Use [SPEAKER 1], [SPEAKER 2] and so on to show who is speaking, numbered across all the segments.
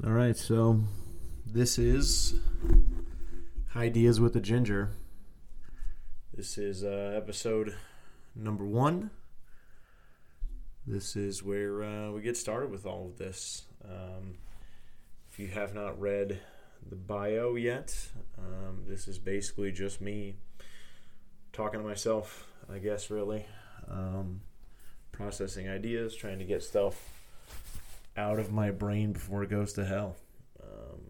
[SPEAKER 1] All right, so this is Highdeas with the Ginger. This is uh, episode number one. This is where uh, we get started with all of this. Um, if you have not read the bio yet, um, this is basically just me talking to myself, I guess, really. Um, processing ideas, trying to get stuff out of my brain before it goes to hell. Um,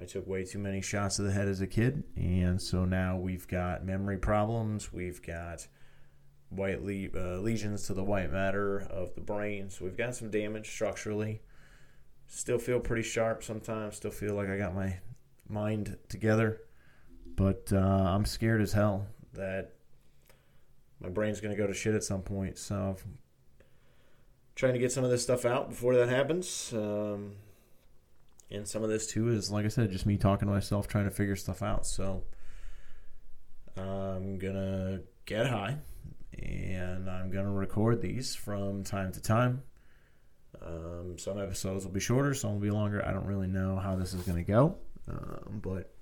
[SPEAKER 1] I took way too many shots to the head as a kid, and so now we've got memory problems. We've got white le- uh, lesions to the white matter of the brain, so we've got some damage structurally. Still feel pretty sharp sometimes. Still feel like I got my mind together, but uh, I'm scared as hell that my brain's going to go to shit at some point. So trying to get some of this stuff out before that happens. Um, and some of this too is, like I said, just me talking to myself, trying to figure stuff out. So I'm gonna get high, and I'm gonna record these from time to time. Um, some episodes will be shorter, some will be longer. I don't really know how this is gonna go, um, but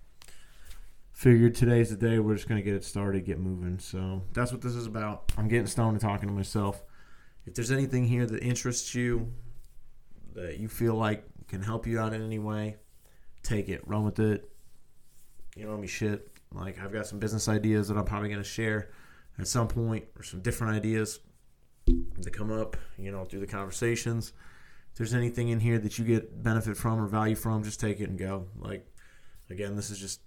[SPEAKER 1] figured today's the day. We're just gonna get it started, get moving. So that's what this is about. I'm getting stoned and talking to myself if there's anything here that interests you, that you feel like can help you out in any way, take it, run with it. You know me shit. Like I've got some business ideas that I'm probably gonna share at some point, or some different ideas that come up. You know, through the conversations. If there's anything in here that you get benefit from or value from, just take it and go. Like again, this is just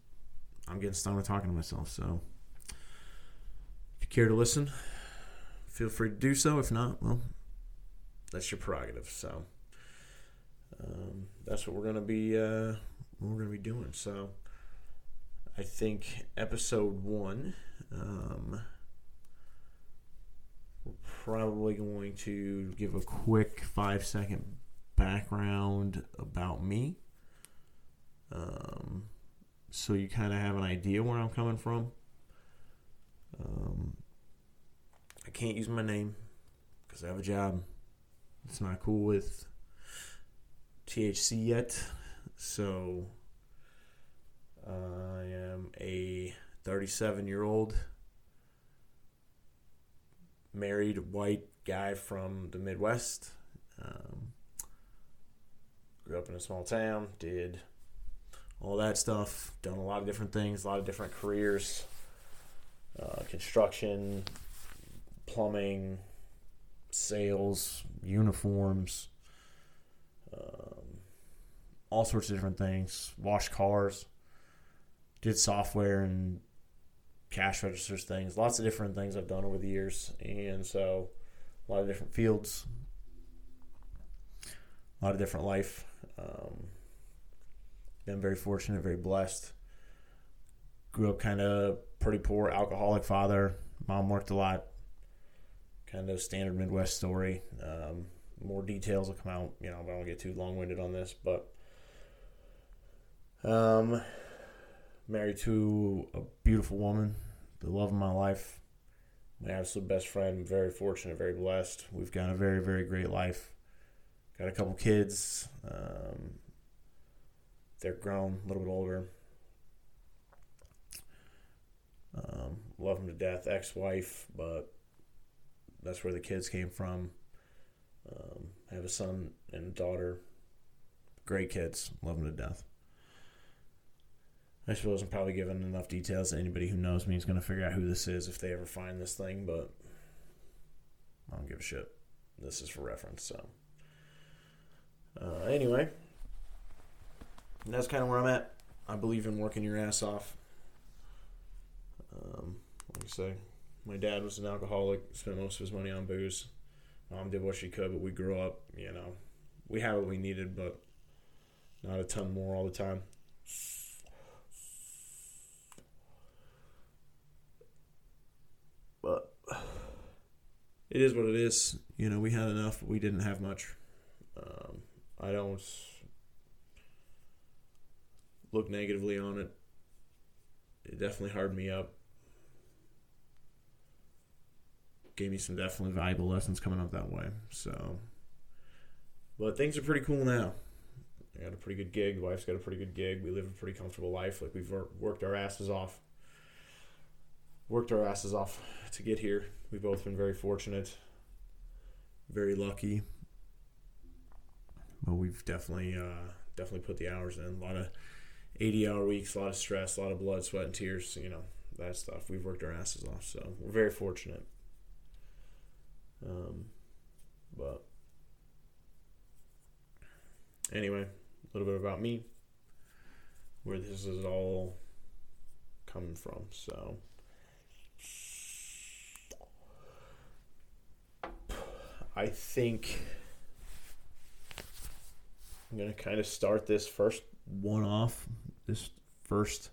[SPEAKER 1] I'm getting stoned talking to myself. So if you care to listen, feel free to do so. If not, well, that's your prerogative. So um, that's what we're gonna be uh, we're gonna be doing. So I think episode one, um, we're probably going to give a quick five second background about me. Um, so you kind of have an idea where I'm coming from. Um, I can't use my name because I have a job. It's not cool with THC yet. So I am a 37 year old married white guy from the Midwest. Um, grew up in a small town, did all that stuff, done a lot of different things, a lot of different careers, uh, construction, plumbing, sales, uniforms, um, all sorts of different things. Wash cars, did software and cash registers things. Lots of different things I've done over the years, and so a lot of different fields, a lot of different life. Um, been very fortunate, very blessed. Grew up kind of pretty poor, alcoholic father. Mom worked a lot, kind of standard Midwest story. Um, more details will come out, you know, but I don't get too long winded on this. But um, married to a beautiful woman, the love of my life, my absolute best friend. Very fortunate, very blessed. We've got a very, very great life. Got a couple kids. Um, they're grown, a little bit older. Um, love them to death. Ex wife, but that's where the kids came from. Um, I have a son and daughter. Great kids, love them to death. I suppose I'm probably giving enough details that anybody who knows me is going to figure out who this is if they ever find this thing, but I don't give a shit. This is for reference, so. Uh, anyway, that's kind of where I'm at. I believe in working your ass off. Um, like I say, my dad was an alcoholic, spent most of his money on booze. Mom did what she could, but we grew up, you know, we had what we needed, but not a ton more all the time. But it is what it is. You know, we had enough, we didn't have much. Um, I don't look negatively on it. It definitely hardened me up. Gave me some definitely valuable lessons coming up that way. So, but things are pretty cool now. I got a pretty good gig. Wife's got a pretty good gig. We live a pretty comfortable life. Like we've worked our asses off, worked our asses off to get here. We've both been very fortunate, very lucky. But we've definitely, uh, definitely put the hours in. A lot of eighty-hour weeks, a lot of stress, a lot of blood, sweat, and tears. You know that stuff. We've worked our asses off, so we're very fortunate. Um, but anyway, a little bit about me, where this is all coming from. So, I think I'm going to kind of start this first one off, this first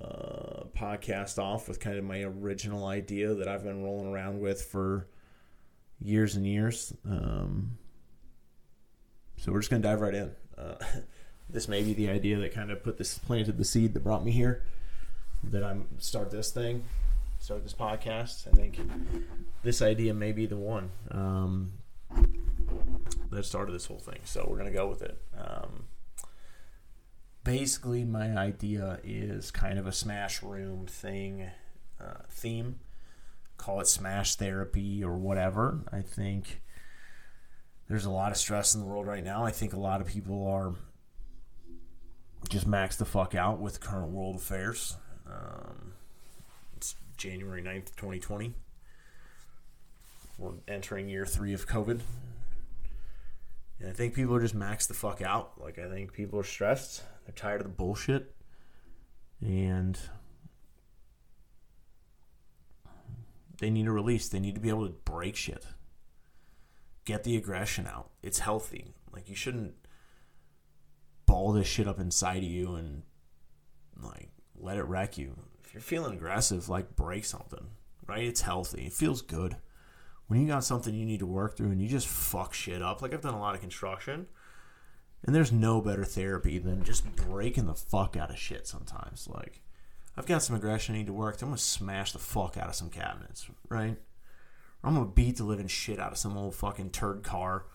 [SPEAKER 1] uh, podcast off with kind of my original idea that I've been rolling around with for years and years. Um, so we're just going to dive right in. Uh, this may be the idea that kind of put this planted the seed that brought me here. That I'm start this thing, start this podcast. I think this idea may be the one um, that started this whole thing. So we're gonna go with it. Um, basically, my idea is kind of a smash room thing uh, theme. Call it smash therapy or whatever. I think there's a lot of stress in the world right now. I think a lot of people are just maxed the fuck out with current world affairs. Um, it's January 9th, 2020. We're entering year three of COVID. And I think people are just maxed the fuck out. Like, I think people are stressed. They're tired of the bullshit. And they need a release. They need to be able to break shit get the aggression out. It's healthy. Like you shouldn't ball this shit up inside of you and like let it wreck you. If you're feeling aggressive, like break something, right? It's healthy. It feels good. When you got something you need to work through and you just fuck shit up, like I've done a lot of construction, and there's no better therapy than just breaking the fuck out of shit sometimes. Like, I've got some aggression I need to work. I'm gonna smash the fuck out of some cabinets, right? I'm gonna beat the living shit out of some old fucking turd car,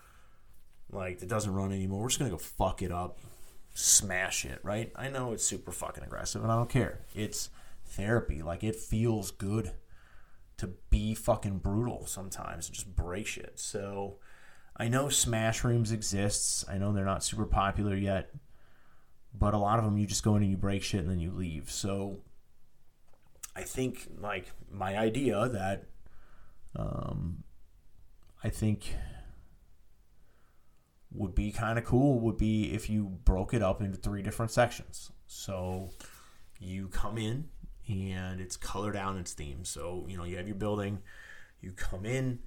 [SPEAKER 1] like that doesn't run anymore. We're just gonna go fuck it up, smash it, right? I know it's super fucking aggressive, and I don't care. It's therapy. Like it feels good to be fucking brutal sometimes and just break shit. So I know smash rooms exists. I know they're not super popular yet, but a lot of them you just go in and you break shit and then you leave. So I think like my idea that um, I think would be kind of cool would be if you broke it up into three different sections. So you come in and it's color down its theme. So, you know, you have your building, you come in,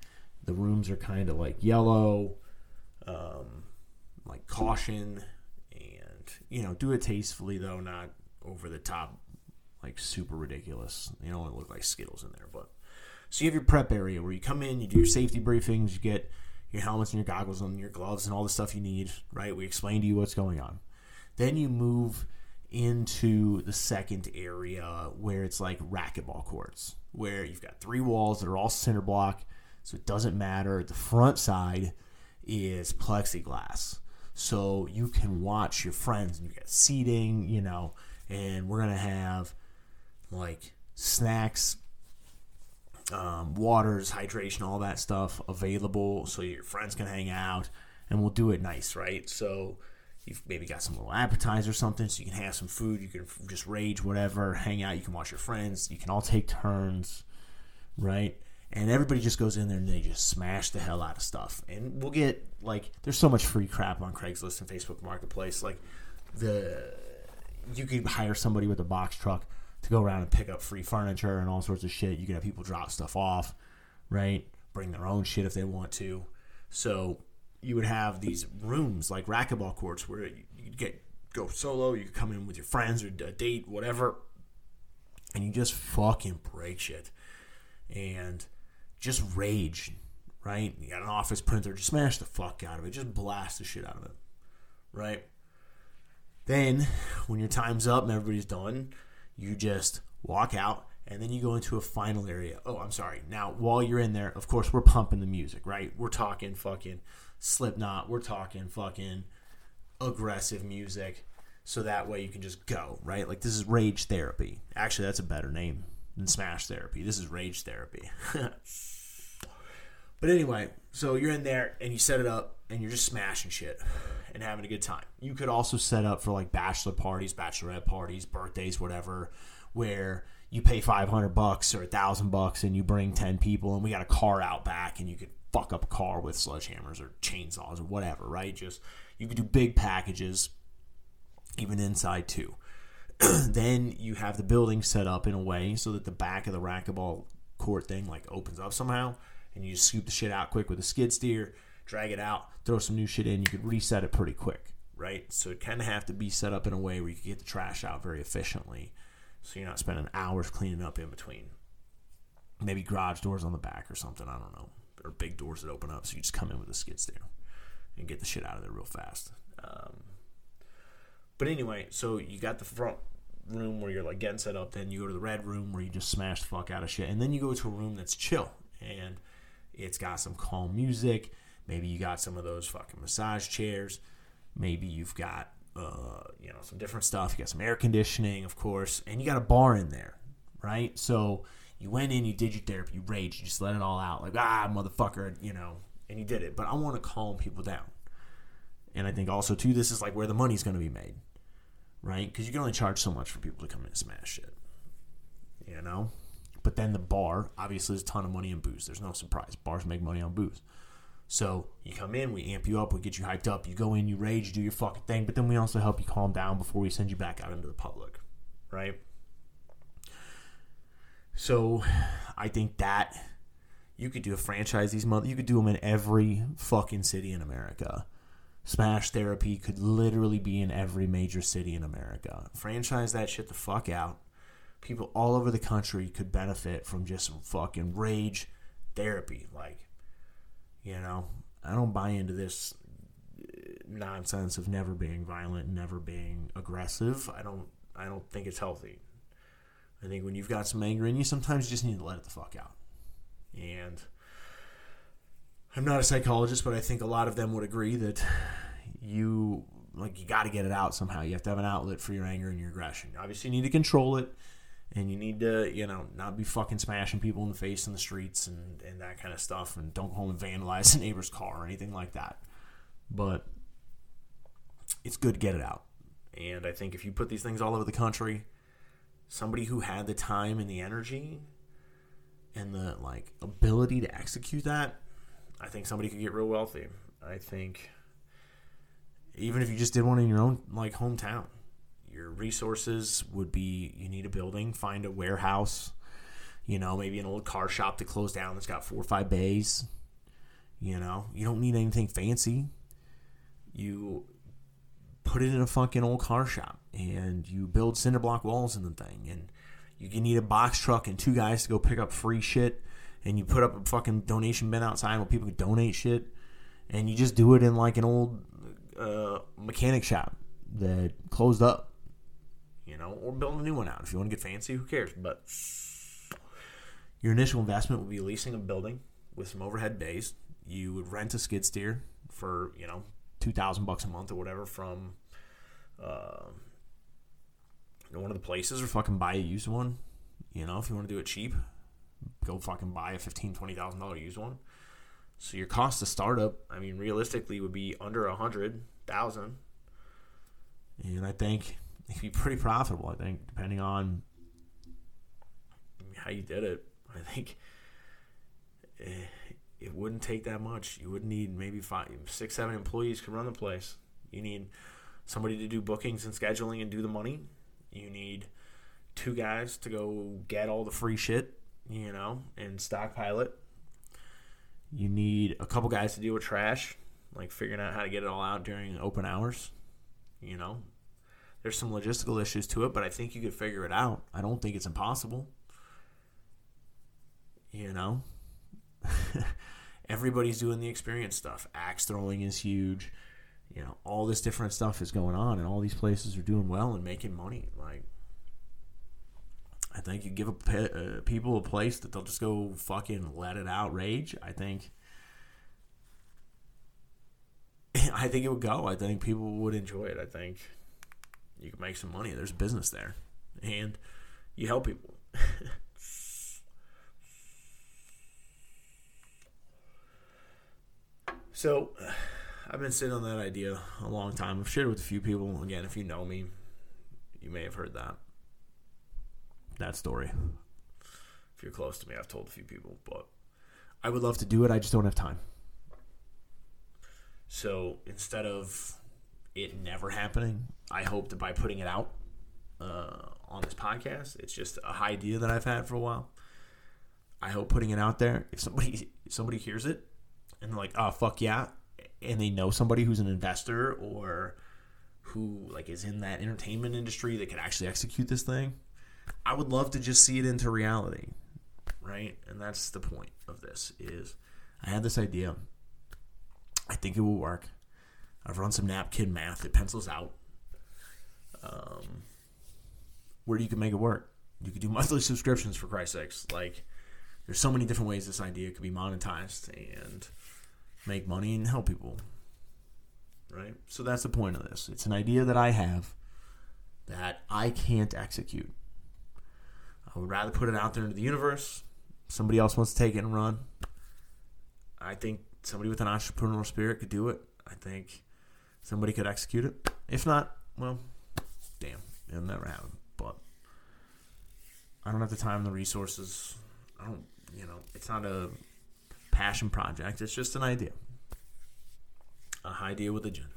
[SPEAKER 1] the rooms are kind of like yellow, um, like caution, and, you know, do it tastefully though, not over the top, like super ridiculous. Want to look like Skittles in there, but so you have your prep area where you come in, you do your safety briefings, you get your helmets and your goggles and your gloves and all the stuff you need, right? We explain to you what's going on. Then you move into the second area where it's like racquetball courts, where you've got three walls that are all center block, so it doesn't matter. The front side is plexiglass. So you can watch your friends and you get seating, you know, and we're gonna have like snacks um, waters, hydration, all that stuff available so your friends can hang out and we'll do it nice, right? So you've maybe got some little appetizer or something so you can have some food, you can just rage, whatever, hang out, you can watch your friends, you can all take turns, right? And everybody just goes in there and they just smash the hell out of stuff. And we'll get like there's so much free crap on Craigslist and Facebook Marketplace. Like the you could hire somebody with a box truck to go around and pick up free furniture and all sorts of shit. You can have people drop stuff off, right? Bring their own shit if they want to. So you would have these rooms like racquetball courts where you get go solo. You could come in with your friends or a date, whatever, and you just fucking break shit and just rage, right? You got an office printer, just smash the fuck out of it, just blast the shit out of it, right? Then, when your time's up and everybody's done, you just walk out and then you go into a final area. Oh, I'm sorry. Now, while you're in there, of course, we're pumping the music, right? We're talking fucking Slipknot. We're talking fucking aggressive music so that way you can just go, right? Like this is rage therapy. Actually, that's a better name than smash therapy. This is rage therapy. but anyway, so you're in there and you set it up and you're just smashing shit and having a good time. You could also set up for like bachelor parties, bachelorette parties, birthdays, whatever, where you pay 500 bucks or a 1000 bucks and you bring 10 people and we got a car out back and you could fuck up a car with sledgehammers or chainsaws or whatever, right? Just you could do big packages even inside too. then you have the building set up in a way so that the back of the racquetball court thing like opens up somehow and you scoop the shit out quick with a skid steer, drag it out, throw some new shit in, you could reset it pretty quick, right? So it kind of have to be set up in a way where you can get the trash out very efficiently so you're not spending hours cleaning up in between. Maybe garage doors on the back or something, I don't know. Or big doors that open up so you just come in with a skid steer and get the shit out of there real fast. Um, but anyway, so you got the front room where you're like getting set up, then you go to the red room where you just smash the fuck out of shit, and then you go to a room that's chill and it's got some calm music. Maybe you got some of those fucking massage chairs. Maybe you've got uh, you know, some different stuff. You got some air conditioning, of course, and you got a bar in there, right? So you went in, you did your therapy, you raged, you just let it all out, like ah, motherfucker, you know, and you did it. But I want to calm people down, and I think also too, this is like where the money's going to be made, right? Because you can only charge so much for people to come in and smash shit, you know. But then the bar, obviously, there's a ton of money in booze. There's no surprise. Bars make money on booze. So you come in, we amp you up, we get you hyped up. You go in, you rage, you do your fucking thing, but then we also help you calm down before we send you back out into the public, right? So I think that you could do a franchise these months. You could do them in every fucking city in America. Smash therapy could literally be in every major city in America. Franchise that shit the fuck out. People all over the country could benefit from just some fucking rage therapy. Like, you know, I don't buy into this uh, nonsense of never being violent, never being aggressive. I don't. I don't think it's healthy. I think when you've got some anger in you, sometimes you just need to let it the fuck out. And I'm not a psychologist, but I think a lot of them would agree that you like you got to get it out somehow. You have to have an outlet for your anger and your aggression. Obviously, you need to control it and you need to you know not be fucking smashing people in the face in the streets and, and that kind of stuff and don't go home and vandalize a neighbor's car or anything like that. But it's good to get it out. And i think if you put these things all over the country somebody who had the time and the energy and the like ability to execute that i think somebody could get real wealthy. I think even if you just did one in your own like hometown your resources would be you need a building, find a warehouse, you know, maybe an old car shop that closed down that's got four or five bays. You know, you don't need anything fancy. You put it in a fucking old car shop and you build cinder block walls in the thing and you need a box truck and two guys to go pick up free shit and you put up a fucking donation bin outside where people can donate shit and you just do it in like an old uh, mechanic shop that closed up you know, or build a new one out. If you want to get fancy, who cares? But your initial investment would be leasing a building with some overhead bays. You would rent a skid steer for, you know, two thousand bucks a month or whatever from uh, one of the places, or fucking buy a used one. You know, if you want to do it cheap, go fucking buy a fifteen, twenty thousand dollar used one. So your cost to startup, I mean, realistically, would be under a hundred thousand. And I think it could be pretty profitable. I think, depending on how you did it. I think eh, it wouldn't take that much. You would need maybe five, six, seven employees to run the place. You need somebody to do bookings and scheduling and do the money. You need two guys to go get all the free shit, you know, and stockpile it. You need a couple guys to deal with trash, like figuring out how to get it all out during open hours, you know, there's some logistical issues to it, but I think you could figure it out. I don't think it's impossible. You know? Everybody's doing the experience stuff. Axe throwing is huge. You know, all this different stuff is going on, and all these places are doing well and making money. Like, I think you give a, uh, people a place that they'll just go fucking let it out rage. I think I think it would go. I think people would enjoy it. I think you can make some money. There's business there, and you help people. so, I've been sitting on that idea a long time. I've shared it with a few people. Again, if you know me, you may have heard that that story. If you're close to me, I've told a few people, but I would love to do it. I just don't have time. So instead of it never happening, I hope that by putting it out uh, on this podcast, it's just a idea that I've had for a while. I hope putting it out there, if somebody if somebody hears it and they're like, "Oh fuck yeah," and they know somebody who's an investor or who like is in that entertainment industry that could actually execute this thing, I would love to just see it into reality, right? And that's the point of this is I had this idea. I think it will work. I've run some napkin math. It pencils out. Um, where you can make it work. You could do monthly subscriptions for Christ's sakes. Like, there's so many different ways this idea could be monetized and make money and help people. Right? So that's the point of this. It's an idea that I have that I can't execute. I would rather put it out there into the universe. Somebody else wants to take it and run. I think somebody with an entrepreneurial spirit could do it. I think somebody could execute it. If not, well, damn, it'll never happen. But I don't have the time, the resources. I don't, you know, it's not a passion project. It's just an idea, a high idea with a agenda.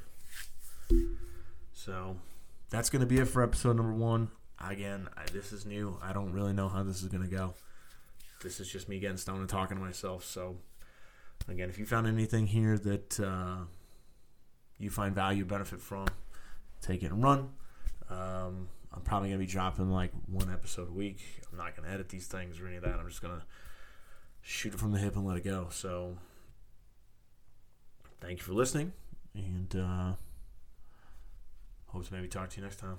[SPEAKER 1] So that's going to be it for episode number one. Again, I, this is new. I don't really know how this is going to go. This is just me getting stoned and talking to myself. So, again, if you found anything here that uh, you find value, benefit from, take it and run. Um, I'm probably to be dropping like one episode a week. I'm not to edit these things or any of that. I'm just to shoot it from the hip and let it go. So, thank you for listening, and uh, hope to maybe talk to you next time.